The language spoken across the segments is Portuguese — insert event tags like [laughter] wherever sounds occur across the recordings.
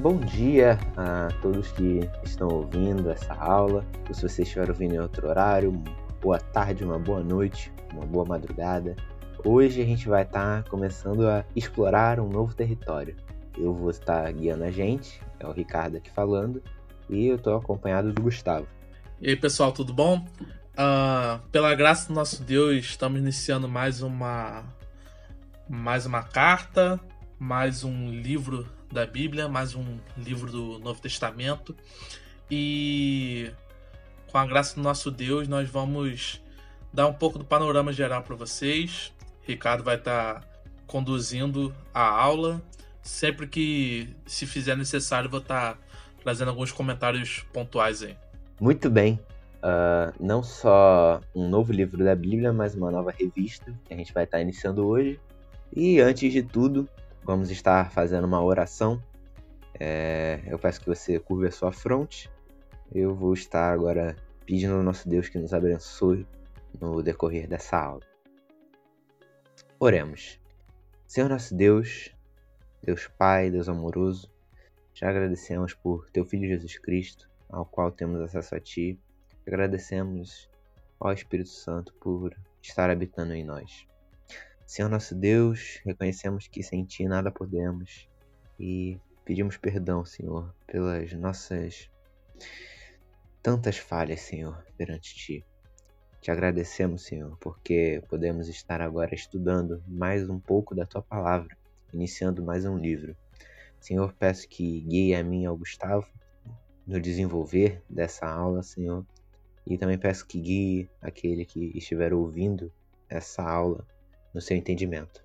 Bom dia a todos que estão ouvindo essa aula. Ou se você estiver ouvindo em outro horário, boa tarde, uma boa noite, uma boa madrugada. Hoje a gente vai estar começando a explorar um novo território. Eu vou estar guiando a gente, é o Ricardo aqui falando, e eu estou acompanhado do Gustavo. E aí pessoal, tudo bom? Uh, pela graça do nosso Deus, estamos iniciando mais uma mais uma carta, mais um livro da Bíblia, mais um livro do Novo Testamento. E com a graça do nosso Deus, nós vamos dar um pouco do panorama geral para vocês. Ricardo vai estar tá conduzindo a aula. Sempre que se fizer necessário, vou estar tá trazendo alguns comentários pontuais aí. Muito bem. Uh, não só um novo livro da Bíblia, mas uma nova revista que a gente vai estar iniciando hoje. E antes de tudo, vamos estar fazendo uma oração. É, eu peço que você curva a sua fronte. Eu vou estar agora pedindo ao nosso Deus que nos abençoe no decorrer dessa aula. Oremos. Senhor nosso Deus, Deus Pai, Deus amoroso, te agradecemos por teu Filho Jesus Cristo, ao qual temos acesso a Ti. Agradecemos ao Espírito Santo por estar habitando em nós. Senhor nosso Deus, reconhecemos que sem Ti nada podemos e pedimos perdão, Senhor, pelas nossas tantas falhas, Senhor, perante Ti. Te agradecemos, Senhor, porque podemos estar agora estudando mais um pouco da Tua palavra, iniciando mais um livro. Senhor, peço que guie a mim e ao Gustavo no desenvolver dessa aula, Senhor. E também peço que guie aquele que estiver ouvindo essa aula no seu entendimento.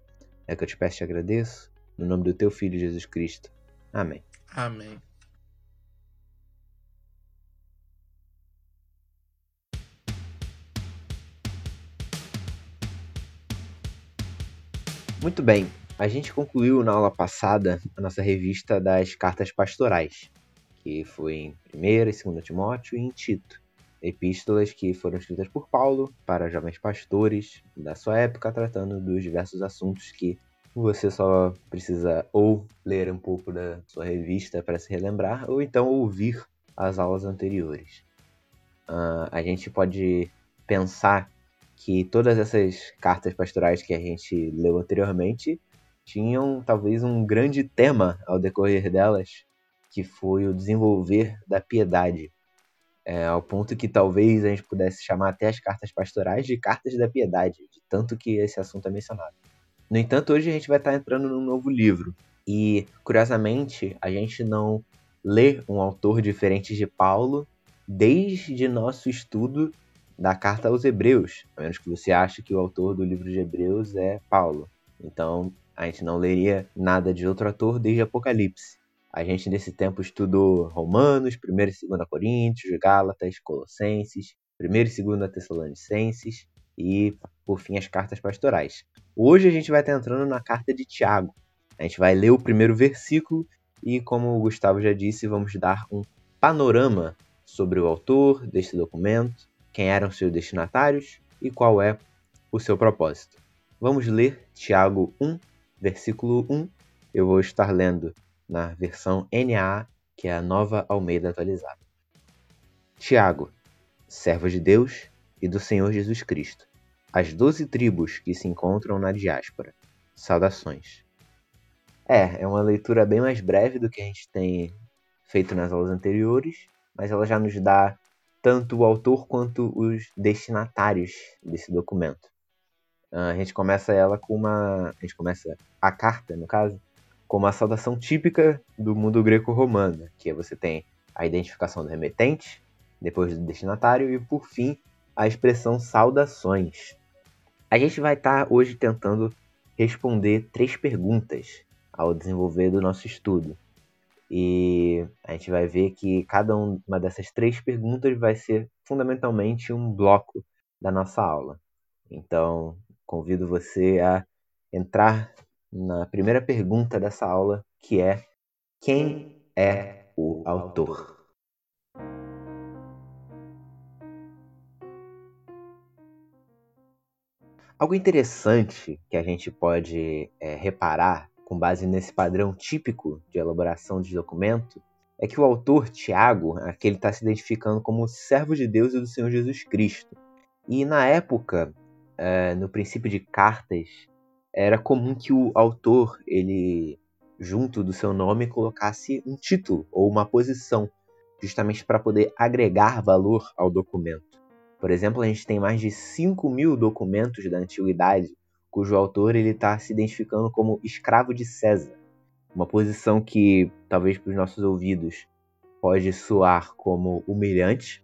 É que eu te peço e te agradeço, no nome do teu Filho Jesus Cristo. Amém. Amém. Muito bem, a gente concluiu na aula passada a nossa revista das cartas pastorais, que foi em 1 e 2 Timóteo e em Tito, epístolas que foram escritas por Paulo para jovens pastores da sua época, tratando dos diversos assuntos que você só precisa ou ler um pouco da sua revista para se relembrar, ou então ouvir as aulas anteriores. Uh, a gente pode pensar que todas essas cartas pastorais que a gente leu anteriormente tinham talvez um grande tema ao decorrer delas, que foi o desenvolver da piedade. É, ao ponto que talvez a gente pudesse chamar até as cartas pastorais de cartas da piedade, de tanto que esse assunto é mencionado. No entanto, hoje a gente vai estar entrando num novo livro. E, curiosamente, a gente não lê um autor diferente de Paulo desde nosso estudo da carta aos Hebreus, a menos que você ache que o autor do livro de Hebreus é Paulo. Então, a gente não leria nada de outro autor desde Apocalipse. A gente nesse tempo estudou Romanos, 1 e 2 Coríntios, Gálatas, Colossenses, 1 e 2 Tessalonicenses e, por fim, as cartas pastorais. Hoje a gente vai estar entrando na carta de Tiago. A gente vai ler o primeiro versículo e, como o Gustavo já disse, vamos dar um panorama sobre o autor deste documento, quem eram seus destinatários e qual é o seu propósito. Vamos ler Tiago 1, versículo 1. Eu vou estar lendo na versão NA, que é a nova Almeida atualizada. Tiago, servo de Deus e do Senhor Jesus Cristo, as doze tribos que se encontram na diáspora. Saudações. É, é uma leitura bem mais breve do que a gente tem feito nas aulas anteriores, mas ela já nos dá tanto o autor quanto os destinatários desse documento. Uh, a gente começa ela com uma. A gente começa a carta, no caso, com uma saudação típica do mundo greco-romano, que é você tem a identificação do remetente, depois do destinatário e, por fim, a expressão saudações. A gente vai estar tá hoje tentando responder três perguntas ao desenvolver do nosso estudo. E a gente vai ver que cada uma dessas três perguntas vai ser fundamentalmente um bloco da nossa aula. Então, convido você a entrar na primeira pergunta dessa aula, que é: quem é o autor? Algo interessante que a gente pode é, reparar com base nesse padrão típico de elaboração de documento, é que o autor, Tiago, aqui ele está se identificando como servo de Deus e do Senhor Jesus Cristo. E na época, é, no princípio de cartas, era comum que o autor, ele, junto do seu nome, colocasse um título ou uma posição, justamente para poder agregar valor ao documento. Por exemplo, a gente tem mais de 5 mil documentos da antiguidade cujo autor ele está se identificando como escravo de César, uma posição que talvez para os nossos ouvidos pode soar como humilhante,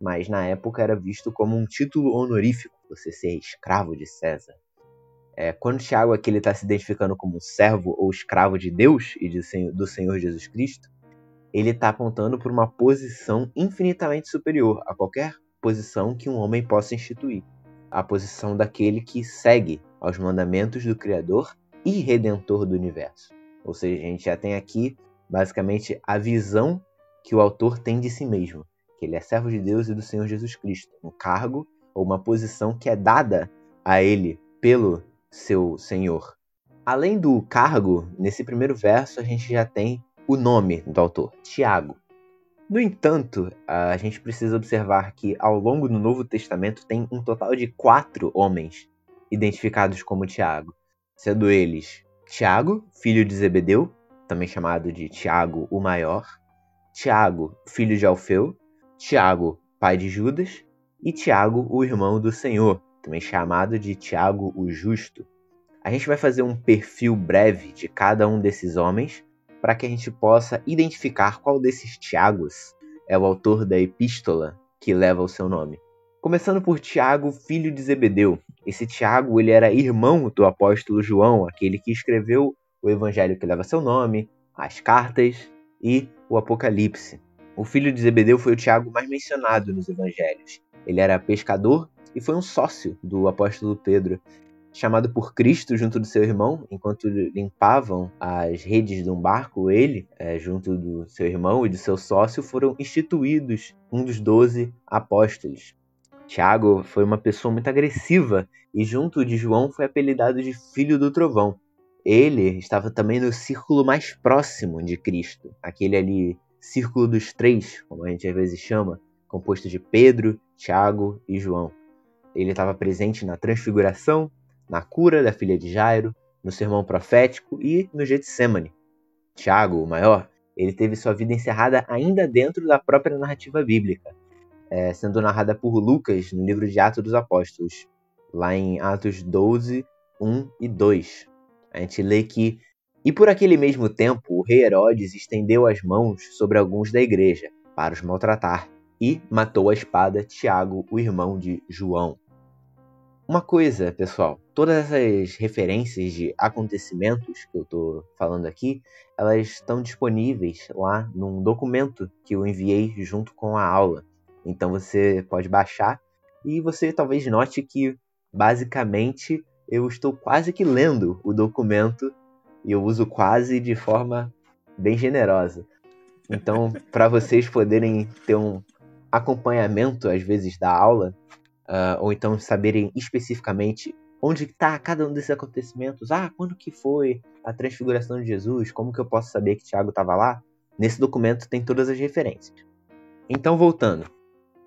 mas na época era visto como um título honorífico, você ser escravo de César. É, quando Tiago aqui está se identificando como servo ou escravo de Deus e de, do Senhor Jesus Cristo, ele está apontando para uma posição infinitamente superior a qualquer posição que um homem possa instituir a posição daquele que segue aos mandamentos do Criador e Redentor do universo. Ou seja, a gente já tem aqui basicamente a visão que o autor tem de si mesmo, que ele é servo de Deus e do Senhor Jesus Cristo, um cargo ou uma posição que é dada a ele pelo seu Senhor. Além do cargo, nesse primeiro verso a gente já tem o nome do autor, Tiago. No entanto, a gente precisa observar que ao longo do Novo Testamento tem um total de quatro homens identificados como Tiago, sendo eles Tiago, filho de Zebedeu, também chamado de Tiago o Maior, Tiago, filho de Alfeu, Tiago, pai de Judas, e Tiago, o irmão do Senhor, também chamado de Tiago o Justo. A gente vai fazer um perfil breve de cada um desses homens para que a gente possa identificar qual desses Tiagos é o autor da epístola que leva o seu nome. Começando por Tiago, filho de Zebedeu. Esse Tiago ele era irmão do apóstolo João, aquele que escreveu o evangelho que leva seu nome, as cartas e o Apocalipse. O filho de Zebedeu foi o Tiago mais mencionado nos evangelhos. Ele era pescador e foi um sócio do apóstolo Pedro chamado por Cristo junto do seu irmão, enquanto limpavam as redes de um barco, ele, é, junto do seu irmão e do seu sócio, foram instituídos um dos doze apóstolos. Tiago foi uma pessoa muito agressiva e, junto de João, foi apelidado de Filho do Trovão. Ele estava também no círculo mais próximo de Cristo, aquele ali, círculo dos três, como a gente às vezes chama, composto de Pedro, Tiago e João. Ele estava presente na transfiguração, na cura da filha de Jairo, no sermão profético e no Getsemane. Tiago, o maior, ele teve sua vida encerrada ainda dentro da própria narrativa bíblica, é, sendo narrada por Lucas no livro de Atos dos Apóstolos, lá em Atos 12, 1 e 2. A gente lê que, e por aquele mesmo tempo, o rei Herodes estendeu as mãos sobre alguns da igreja para os maltratar e matou a espada Tiago, o irmão de João. Uma coisa, pessoal, todas essas referências de acontecimentos que eu estou falando aqui, elas estão disponíveis lá num documento que eu enviei junto com a aula. Então você pode baixar e você talvez note que basicamente eu estou quase que lendo o documento e eu uso quase de forma bem generosa. Então, para vocês poderem ter um acompanhamento às vezes da aula, uh, ou então saberem especificamente onde está cada um desses acontecimentos. Ah, quando que foi a transfiguração de Jesus? Como que eu posso saber que Tiago estava lá? Nesse documento tem todas as referências. Então, voltando.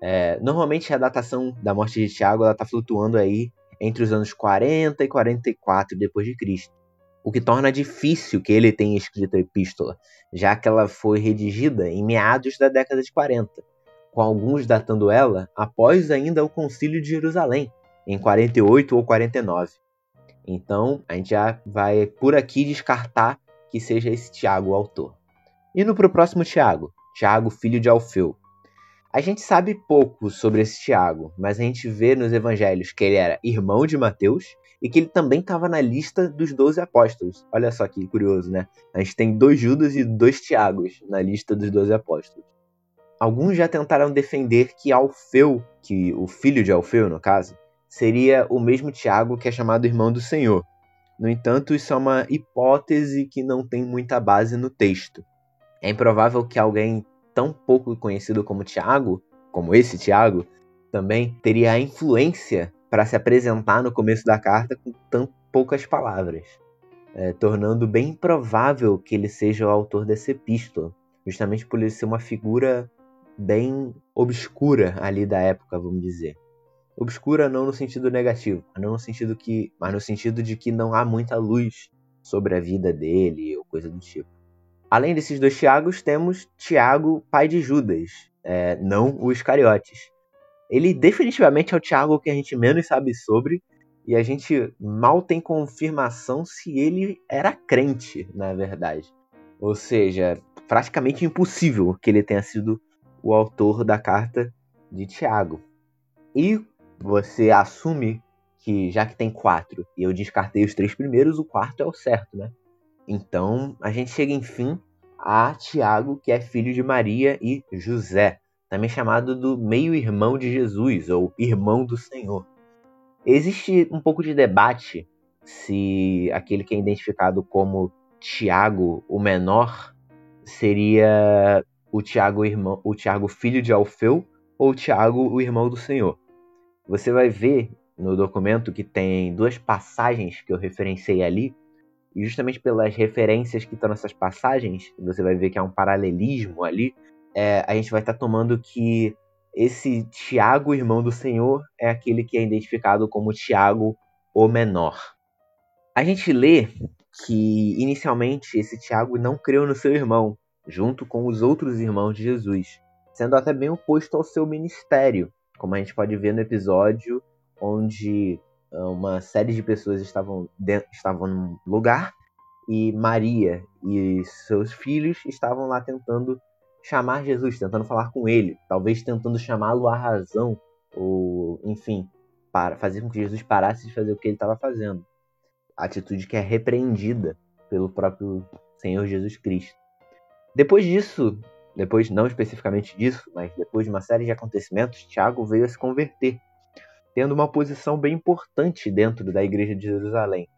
É, normalmente a datação da morte de Tiago está flutuando aí entre os anos 40 e 44 depois de Cristo, o que torna difícil que ele tenha escrito a epístola, já que ela foi redigida em meados da década de 40 com alguns datando ela após ainda o Concílio de Jerusalém, em 48 ou 49. Então, a gente já vai por aqui descartar que seja esse Tiago o autor. Indo para o próximo Tiago, Tiago, filho de Alfeu. A gente sabe pouco sobre esse Tiago, mas a gente vê nos evangelhos que ele era irmão de Mateus e que ele também estava na lista dos doze apóstolos. Olha só que curioso, né? A gente tem dois Judas e dois Tiagos na lista dos doze apóstolos. Alguns já tentaram defender que Alfeu, que o filho de Alfeu, no caso, seria o mesmo Tiago que é chamado irmão do Senhor. No entanto, isso é uma hipótese que não tem muita base no texto. É improvável que alguém tão pouco conhecido como Tiago, como esse Tiago, também teria a influência para se apresentar no começo da carta com tão poucas palavras. é, tornando bem improvável que ele seja o autor dessa epístola, justamente por ele ser uma figura bem obscura ali da época, vamos dizer. Obscura não no sentido negativo, não no sentido que, mas no sentido de que não há muita luz sobre a vida dele ou coisa do tipo. Além desses dois Tiagos, temos Tiago, pai de Judas, é, não o Iscariotes. Ele definitivamente é o Tiago que a gente menos sabe sobre, e a gente mal tem confirmação se ele era crente, na verdade. Ou seja, praticamente impossível que ele tenha sido o autor da carta de Tiago. E você assume que, já que tem quatro e eu descartei os três primeiros, o quarto é o certo, né? Então a gente chega, enfim, a Tiago, que é filho de Maria e José, também chamado do meio-irmão de Jesus ou irmão do Senhor. Existe um pouco de debate se aquele que é identificado como Tiago, o menor, seria o Tiago, irmão, o Tiago filho de Alfeu ou o Tiago, o irmão do Senhor. Você vai ver no documento que tem duas passagens que eu referenciei ali, e justamente pelas referências que estão nessas passagens, você vai ver que há um paralelismo ali, é, a gente vai estar tá tomando que esse Tiago, irmão do Senhor, é aquele que é identificado como Tiago, o menor. A gente lê que inicialmente esse Tiago não creu no seu irmão, junto com os outros irmãos de Jesus, sendo até bem oposto ao seu ministério, como a gente pode ver no episódio onde ah, uma série de pessoas estavam, dentro, estavam num lugar e Maria e seus filhos estavam lá tentando chamar Jesus, tentando falar com ele, talvez tentando chamá-lo à razão, ou enfim, para fazer com que Jesus parasse de fazer o que ele estava fazendo. atitude que é repreendida pelo próprio Senhor Jesus Cristo. Depois disso, depois não especificamente disso, mas depois de uma série de acontecimentos, Tiago veio a se converter, tendo uma posição bem importante dentro da igreja de Jerusalém,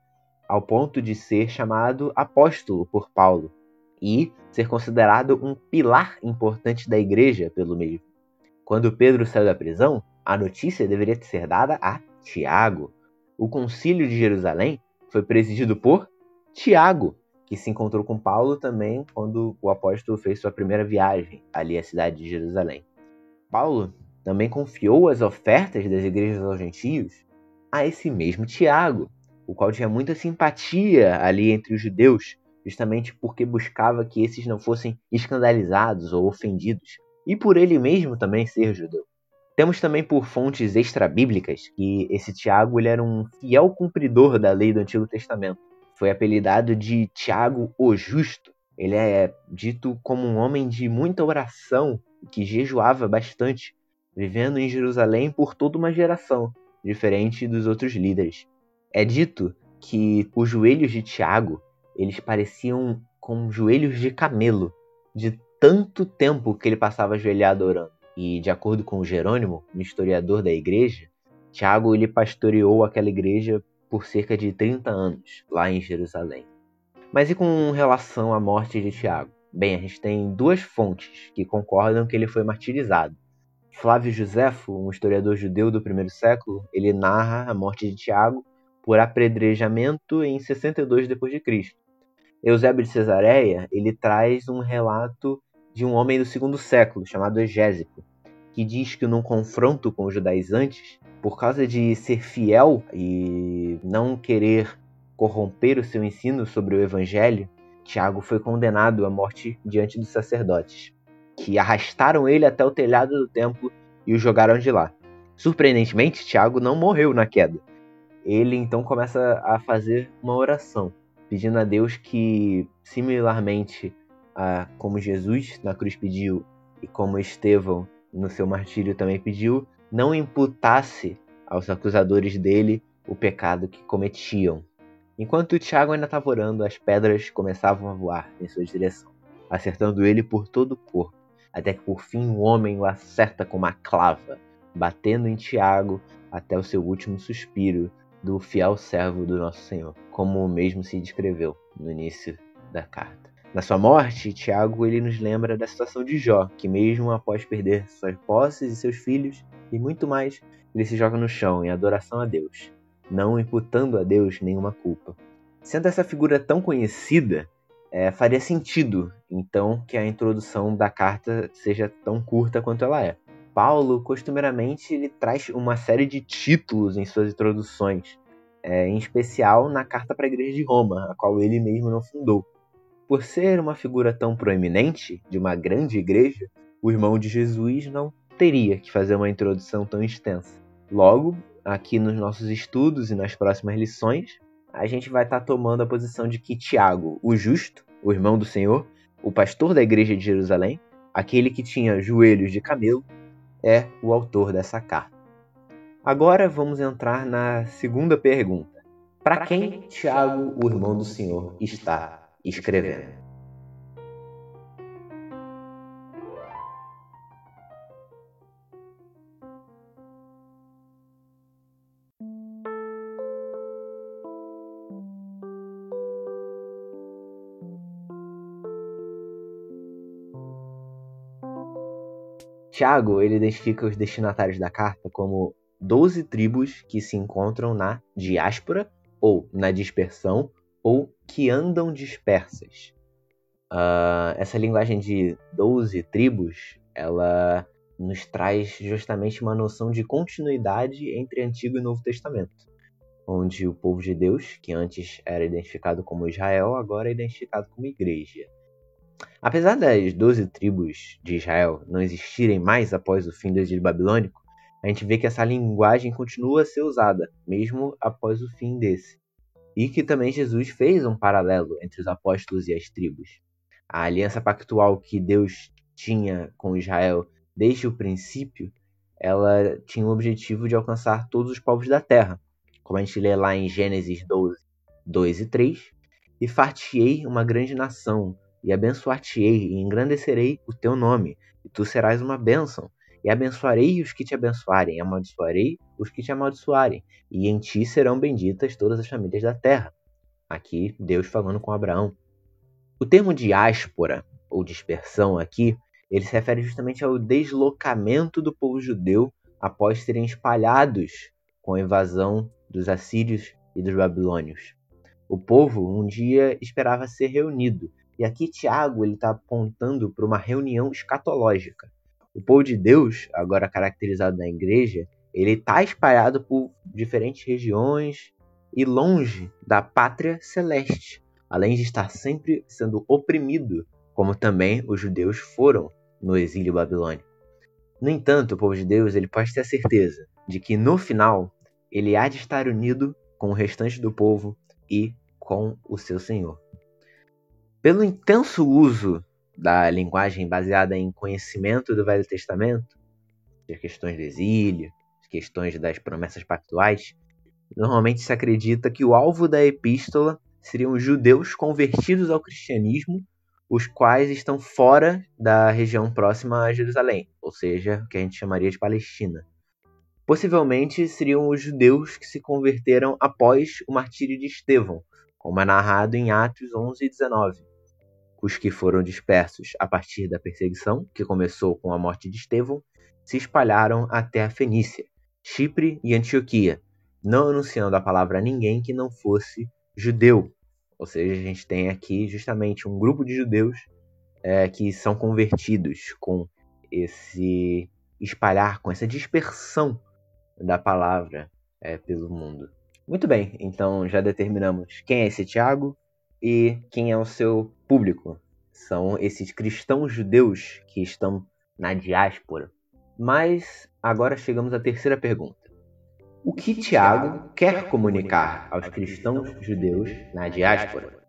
ao ponto de ser chamado apóstolo por Paulo e ser considerado um pilar importante da igreja pelo meio. Quando Pedro saiu da prisão, a notícia deveria ser dada a Tiago. O concílio de Jerusalém foi presidido por Tiago, que se encontrou com Paulo também quando o apóstolo fez sua primeira viagem ali à cidade de Jerusalém. Paulo também confiou as ofertas das igrejas aos gentios a esse mesmo Tiago, o qual tinha muita simpatia ali entre os judeus, justamente porque buscava que esses não fossem escandalizados ou ofendidos, e por ele mesmo também ser judeu. Temos também por fontes extrabíblicas que esse Tiago ele era um fiel cumpridor da lei do Antigo Testamento. Foi apelidado de Tiago o Justo. Ele é dito como um homem de muita oração, que jejuava bastante, vivendo em Jerusalém por toda uma geração, diferente dos outros líderes. É dito que os joelhos de Tiago eles pareciam com joelhos de camelo, de tanto tempo que ele passava ajoelhado orando. E de acordo com Jerônimo, um historiador da igreja, Tiago ele pastoreou aquela igreja por cerca de 30 anos, lá em Jerusalém. Mas e com relação à morte de Tiago? Bem, a gente tem duas fontes que concordam que ele foi martirizado. Flávio Josefo, um historiador judeu do primeiro século, ele narra a morte de Tiago por apredrejamento em 62 d.C. Eusébio de Cesareia, ele traz um relato de um homem do segundo século, chamado Egésico, que diz que num confronto com os judaizantes, por causa de ser fiel e não querer corromper o seu ensino sobre o evangelho, Tiago foi condenado à morte diante dos sacerdotes, que arrastaram ele até o telhado do templo e o jogaram de lá. Surpreendentemente, Tiago não morreu na queda. Ele então começa a fazer uma oração pedindo a Deus que, similarmente a como Jesus na cruz pediu e como Estevão no seu martírio também pediu, não imputasse aos acusadores dele o pecado que cometiam. Enquanto Tiago ainda estava orando, as pedras começavam a voar em sua direção, acertando ele por todo o corpo, até que por fim o homem o acerta com uma clava, batendo em Tiago até o seu último suspiro, do fiel servo do nosso Senhor, como mesmo se descreveu no início da carta. Na sua morte, Tiago ele nos lembra da situação de Jó, que mesmo após perder suas posses e seus filhos e muito mais, ele se joga no chão em adoração a Deus, não imputando a Deus nenhuma culpa. Sendo essa figura tão conhecida, é, faria sentido, então, que a introdução da carta seja tão curta quanto ela é. Paulo, costumeiramente, ele traz uma série de títulos em suas introduções, é, em especial na carta para a Igreja de Roma, a qual ele mesmo não fundou. Por ser uma figura tão proeminente de uma grande igreja, o irmão de Jesus não teria que fazer uma introdução tão extensa. Logo, aqui nos nossos estudos e nas próximas lições, a gente vai estar tá tomando a posição de que Tiago, o justo, o irmão do Senhor, o pastor da igreja de Jerusalém, aquele que tinha joelhos de camelo, é o autor dessa carta. Agora vamos entrar na segunda pergunta. Para quem Tiago, o irmão do Senhor, está escrevendo? Tiago ele identifica os destinatários da carta como 12 tribos que se encontram na diáspora ou na dispersão ou que andam dispersas. Uh, essa linguagem de 12 tribos, ela nos traz justamente uma noção de continuidade entre Antigo e Novo Testamento, onde o povo de Deus, que antes era identificado como Israel, agora é identificado como igreja. Apesar das doze tribos de Israel não existirem mais após o fim do exílio babilônico, a gente vê que essa linguagem continua a ser usada, mesmo após o fim desse. E que também Jesus fez um paralelo entre os apóstolos e as tribos. A aliança pactual que Deus tinha com Israel desde o princípio, ela tinha o objetivo de alcançar todos os povos da terra, como a gente lê lá em Gênesis 12, 2 e 3, e fartiei uma grande nação, e abençoar-te-ei, e engrandecerei o teu nome, e tu serás uma bênção. E abençoarei os que te abençoarem, e amaldiçoarei os que te amaldiçoarem, e em ti serão benditas todas as famílias da terra. Aqui, Deus falando com Abraão. O termo diáspora, ou dispersão aqui, ele se refere justamente ao deslocamento do povo judeu após serem espalhados com a invasão dos assírios e dos babilônios. O povo um dia esperava ser reunido, e aqui Tiago está apontando para uma reunião escatológica. O povo de Deus, agora caracterizado na igreja, ele está espalhado por diferentes regiões e longe da pátria celeste, além de estar sempre sendo oprimido, como também os judeus foram no exílio babilônico. No entanto, o povo de Deus ele pode ter a certeza de que no final ele há de estar unido com o restante do povo e com o seu Senhor. Pelo intenso uso da linguagem baseada em conhecimento do Velho Testamento, as questões do exílio, questões das promessas pactuais, normalmente se acredita que o alvo da epístola seriam judeus convertidos ao cristianismo, os quais estão fora da região próxima a Jerusalém, ou seja, o que a gente chamaria de Palestina. Possivelmente seriam os judeus que se converteram após o martírio de Estevão, como é narrado em Atos 11 e 19 os que foram dispersos a partir da perseguição, que começou com a morte de Estevão, se espalharam até a Fenícia, Chipre e Antioquia, não anunciando a palavra a ninguém que não fosse judeu. Ou seja, a gente tem aqui justamente um grupo de judeus é, que são convertidos com esse espalhar, com essa dispersão da palavra é, pelo mundo. Muito bem, então já determinamos quem é esse Tiago, e quem é o seu público. São esses cristãos judeus que estão na diáspora. Mas agora chegamos à terceira pergunta. O que Tiago quer comunicar aos cristãos judeus na diáspora?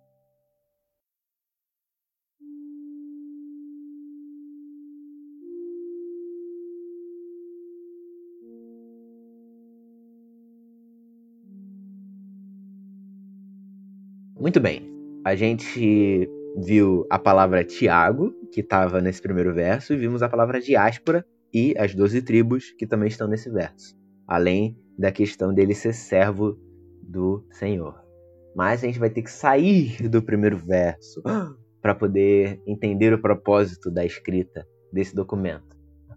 Muito bem a gente viu a palavra Tiago, que estava nesse primeiro verso, e vimos a palavra diáspora e as doze tribos, que também estão nesse verso. Além da questão dele ser servo do Senhor. Mas a gente vai ter que sair do primeiro verso [gasps] para poder entender o propósito da escrita desse documento.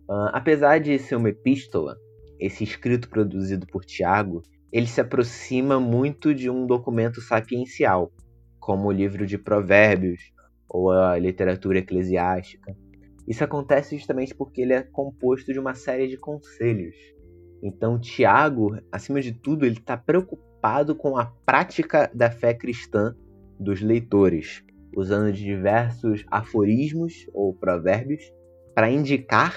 Uh, apesar de ser uma epístola, esse escrito produzido por Tiago, ele se aproxima muito de um documento sapiencial, como o livro de Provérbios ou a literatura eclesiástica. Isso acontece justamente porque ele é composto de uma série de conselhos. Então, Tiago, acima de tudo, ele está preocupado com a prática da fé cristã dos leitores, usando diversos aforismos ou provérbios para indicar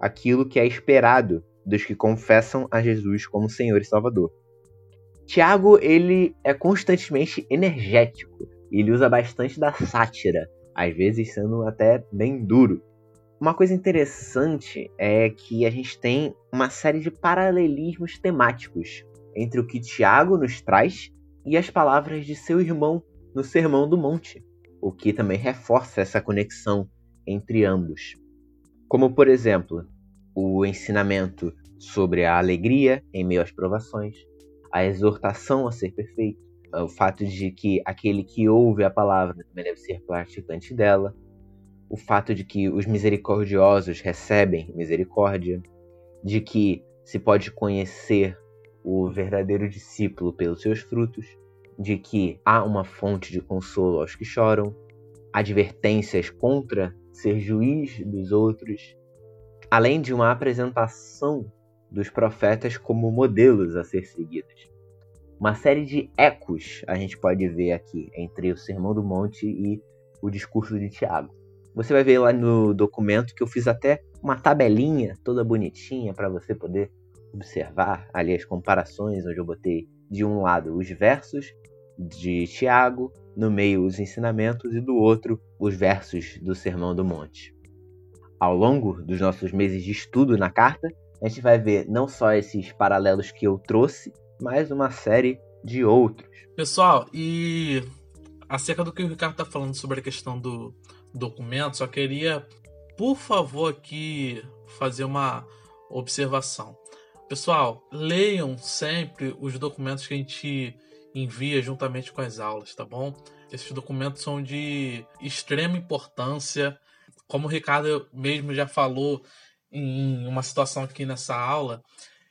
aquilo que é esperado dos que confessam a Jesus como Senhor e Salvador. Tiago, ele é constantemente energético, ele usa bastante da sátira, às vezes sendo até bem duro. Uma coisa interessante é que a gente tem uma série de paralelismos temáticos entre o que Tiago nos traz e as palavras de seu irmão no Sermão do Monte, o que também reforça essa conexão entre ambos. Como, por exemplo, o ensinamento sobre a alegria em meio às provações, a exortação a ser perfeito, o fato de que aquele que ouve a palavra também deve ser praticante dela, o fato de que os misericordiosos recebem misericórdia, de que se pode conhecer o verdadeiro discípulo pelos seus frutos, de que há uma fonte de consolo aos que choram, advertências contra ser juiz dos outros, além de uma apresentação dos profetas como modelos a ser seguidos. Uma série de ecos a gente pode ver aqui entre o Sermão do Monte e o discurso de Tiago. Você vai ver lá no documento que eu fiz até uma tabelinha toda bonitinha para você poder observar ali as comparações, onde eu botei de um lado os versos de Tiago, no meio os ensinamentos e do outro os versos do Sermão do Monte. Ao longo dos nossos meses de estudo na carta, a gente vai ver não só esses paralelos que eu trouxe, mas uma série de outros. Pessoal, e acerca do que o Ricardo está falando sobre a questão do documento, só queria, por favor, aqui fazer uma observação. Pessoal, leiam sempre os documentos que a gente envia juntamente com as aulas, tá bom? Esses documentos são de extrema importância. Como o Ricardo mesmo já falou em uma situação aqui nessa aula,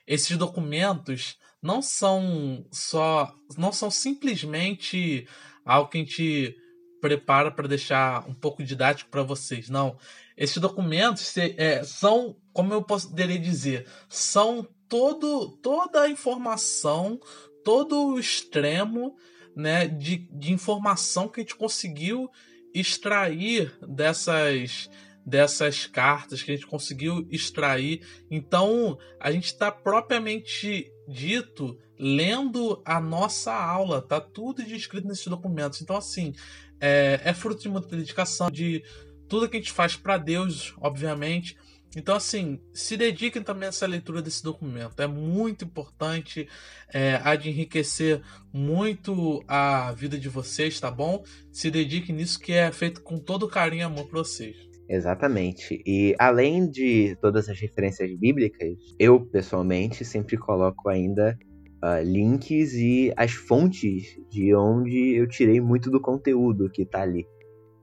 esses documentos não são só não são simplesmente algo que a gente prepara para deixar um pouco didático para vocês. Não, esses documentos é, são, como eu poderia dizer, são todo toda a informação, todo o extremo, né, de, de informação que a gente conseguiu extrair dessas dessas cartas que a gente conseguiu extrair. Então, a gente está propriamente dito lendo a nossa aula, tá tudo descrito nesses documentos. Então, assim, é, é fruto de muita dedicação, de tudo que a gente faz para Deus, obviamente. Então, assim, se dediquem também a essa leitura desse documento. É muito importante, é, há de enriquecer muito a vida de vocês, tá bom? Se dediquem nisso que é feito com todo carinho e amor para vocês. Exatamente. E além de todas as referências bíblicas, eu pessoalmente sempre coloco ainda uh, links e as fontes de onde eu tirei muito do conteúdo que está ali.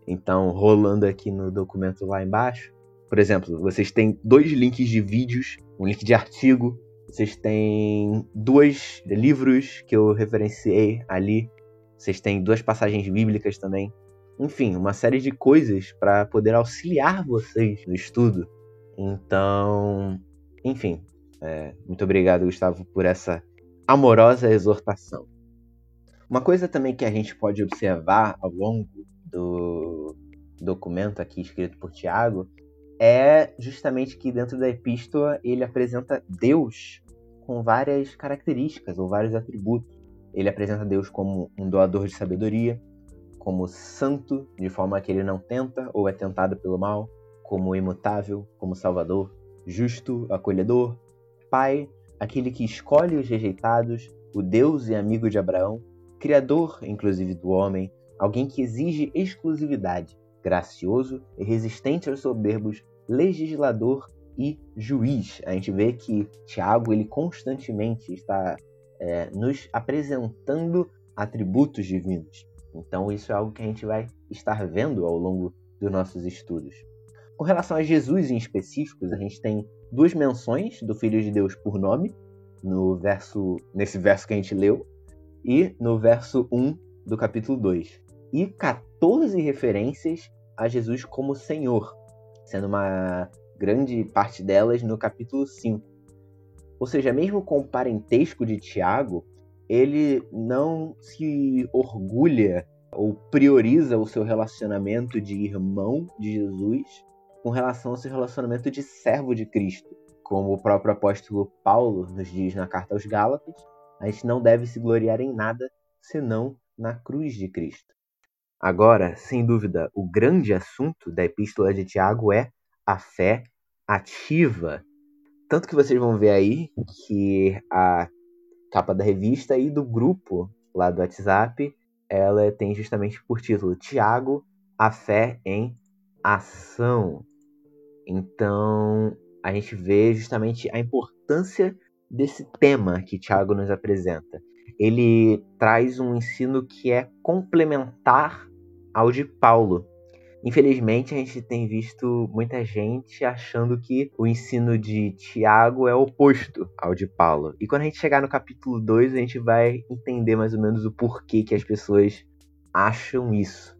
Então, rolando aqui no documento lá embaixo, por exemplo, vocês têm dois links de vídeos, um link de artigo, vocês têm dois livros que eu referenciei ali, vocês têm duas passagens bíblicas também enfim, uma série de coisas para poder auxiliar vocês no estudo. Então, enfim, é, muito obrigado, Gustavo, por essa amorosa exortação. Uma coisa também que a gente pode observar ao longo do documento aqui escrito por Tiago é justamente que dentro da epístola ele apresenta Deus com várias características ou vários atributos. Ele apresenta Deus como um doador de sabedoria, como santo, de forma que ele não tenta ou é tentado pelo mal, como imutável, como salvador, justo, acolhedor, pai, aquele que escolhe os rejeitados, o Deus e amigo de Abraão, criador, inclusive do homem, alguém que exige exclusividade, gracioso e resistente aos soberbos, legislador e juiz. A gente vê que Tiago ele constantemente está é, nos apresentando atributos divinos. Então, isso é algo que a gente vai estar vendo ao longo dos nossos estudos. Com relação a Jesus em específicos, a gente tem duas menções do Filho de Deus por nome, no verso, nesse verso que a gente leu, e no verso 1 do capítulo 2. E 14 referências a Jesus como Senhor, sendo uma grande parte delas no capítulo 5. Ou seja, mesmo com o parentesco de Tiago, ele não se orgulha ou prioriza o seu relacionamento de irmão de Jesus com relação ao seu relacionamento de servo de Cristo. Como o próprio apóstolo Paulo nos diz na carta aos Gálatas, a gente não deve se gloriar em nada senão na cruz de Cristo. Agora, sem dúvida, o grande assunto da epístola de Tiago é a fé ativa. Tanto que vocês vão ver aí que a capa da revista e do grupo lá do WhatsApp, ela tem justamente por título Tiago, a fé em ação. Então, a gente vê justamente a importância desse tema que Tiago nos apresenta. Ele traz um ensino que é complementar ao de Paulo. Infelizmente, a gente tem visto muita gente achando que o ensino de Tiago é oposto ao de Paulo. E quando a gente chegar no capítulo 2, a gente vai entender mais ou menos o porquê que as pessoas acham isso.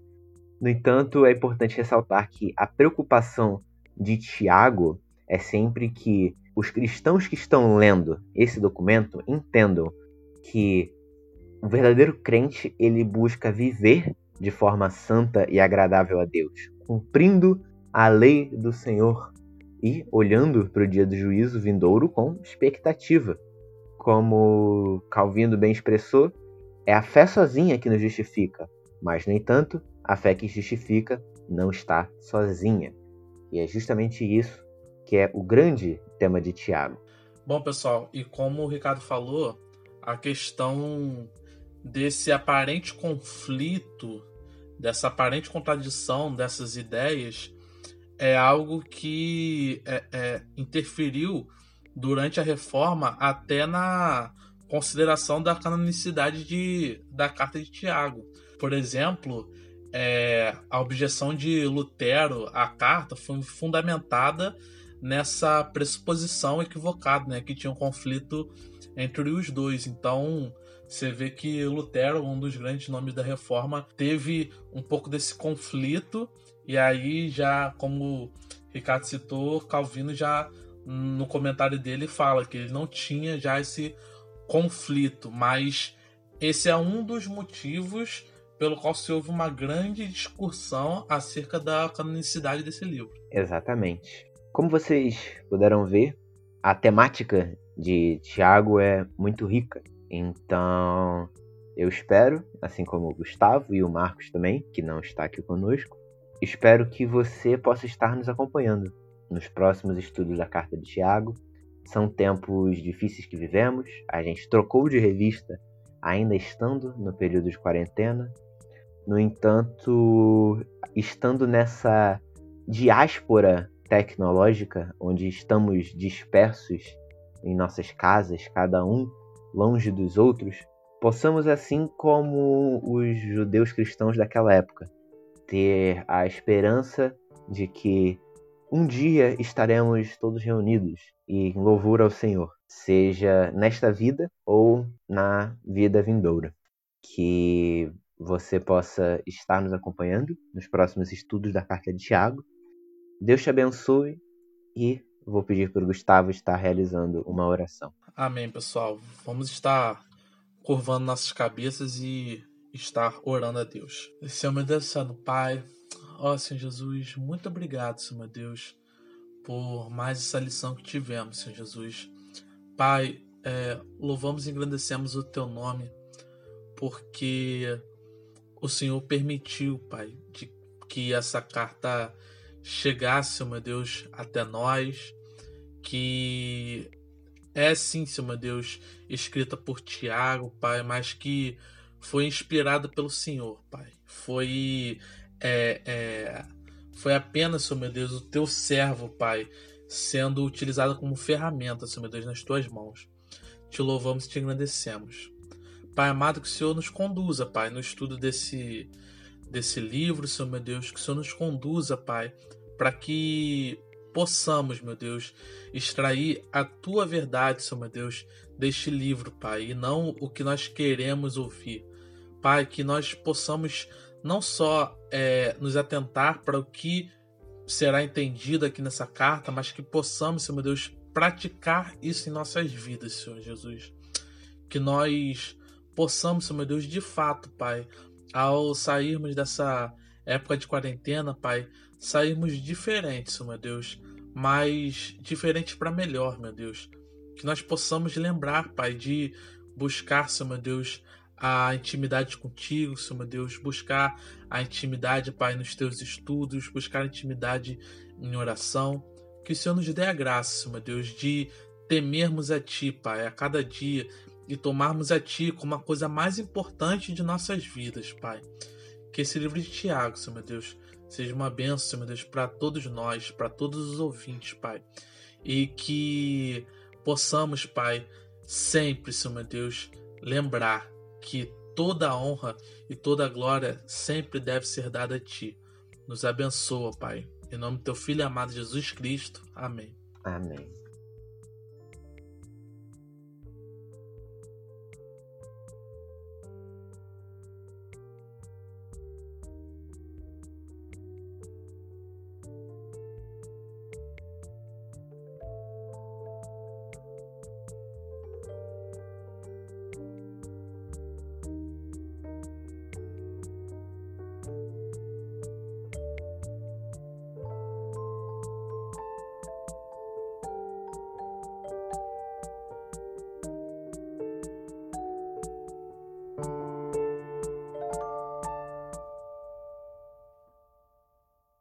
No entanto, é importante ressaltar que a preocupação de Tiago é sempre que os cristãos que estão lendo esse documento entendam que o verdadeiro crente ele busca viver de forma santa e agradável a Deus, cumprindo a lei do Senhor e olhando para o dia do juízo vindouro com expectativa. Como Calvino bem expressou, é a fé sozinha que nos justifica, mas, no entanto, a fé que justifica não está sozinha. E é justamente isso que é o grande tema de Tiago. Bom, pessoal, e como o Ricardo falou, a questão desse aparente conflito, dessa aparente contradição dessas ideias, é algo que é, é, interferiu durante a reforma até na consideração da canonicidade de, da carta de Tiago. Por exemplo, é, a objeção de Lutero à carta foi fundamentada nessa pressuposição equivocada, né, que tinha um conflito entre os dois. Então, você vê que Lutero, um dos grandes nomes da reforma, teve um pouco desse conflito, e aí já, como Ricardo citou, Calvino já no comentário dele fala que ele não tinha já esse conflito, mas esse é um dos motivos pelo qual se houve uma grande discussão acerca da canonicidade desse livro. Exatamente. Como vocês puderam ver, a temática de Tiago é muito rica. Então, eu espero, assim como o Gustavo e o Marcos também, que não está aqui conosco, espero que você possa estar nos acompanhando nos próximos estudos da carta de Tiago. São tempos difíceis que vivemos, a gente trocou de revista ainda estando no período de quarentena. No entanto, estando nessa diáspora tecnológica, onde estamos dispersos em nossas casas, cada um longe dos outros, possamos, assim como os judeus cristãos daquela época, ter a esperança de que um dia estaremos todos reunidos e em louvor ao Senhor, seja nesta vida ou na vida vindoura. Que você possa estar nos acompanhando nos próximos estudos da carta de Tiago Deus te abençoe e vou pedir para o Gustavo estar realizando uma oração. Amém, pessoal. Vamos estar curvando nossas cabeças e estar orando a Deus. Senhor meu Deus Santo, Pai, ó Senhor Jesus, muito obrigado, Senhor meu Deus, por mais essa lição que tivemos, Senhor Jesus. Pai, é, louvamos e engrandecemos o Teu nome, porque o Senhor permitiu, Pai, de que essa carta chegasse, meu Deus, até nós, que é sim, meu Deus, escrita por Tiago, Pai, mas que foi inspirada pelo Senhor, Pai. Foi é, é, foi apenas, Senhor meu Deus, o teu servo, Pai, sendo utilizado como ferramenta, Senhor meu Deus, nas tuas mãos. Te louvamos e te agradecemos. Pai amado, que o Senhor nos conduza, Pai, no estudo desse, desse livro, Senhor meu Deus, que o Senhor nos conduza, Pai, para que possamos, meu Deus, extrair a tua verdade, Senhor meu Deus, deste livro, Pai, e não o que nós queremos ouvir. Pai, que nós possamos não só é, nos atentar para o que será entendido aqui nessa carta, mas que possamos, Senhor meu Deus, praticar isso em nossas vidas, Senhor Jesus. Que nós possamos, Senhor meu Deus, de fato, Pai, ao sairmos dessa época de quarentena, Pai, sairmos diferentes, Senhor meu Deus, mas diferentes para melhor, meu Deus. Que nós possamos lembrar, Pai, de buscar, Senhor meu Deus, a intimidade contigo, Senhor meu Deus, buscar a intimidade, Pai, nos teus estudos, buscar a intimidade em oração. Que o Senhor nos dê a graça, Senhor meu Deus, de temermos a Ti, Pai, a cada dia e tomarmos a Ti como a coisa mais importante de nossas vidas, Pai. Que esse livro de Tiago, Senhor meu Deus, seja uma bênção, meu Deus, para todos nós, para todos os ouvintes, Pai. E que possamos, Pai, sempre, Senhor meu Deus, lembrar que toda a honra e toda a glória sempre deve ser dada a Ti. Nos abençoa, Pai. Em nome do Teu Filho amado Jesus Cristo. Amém. Amém.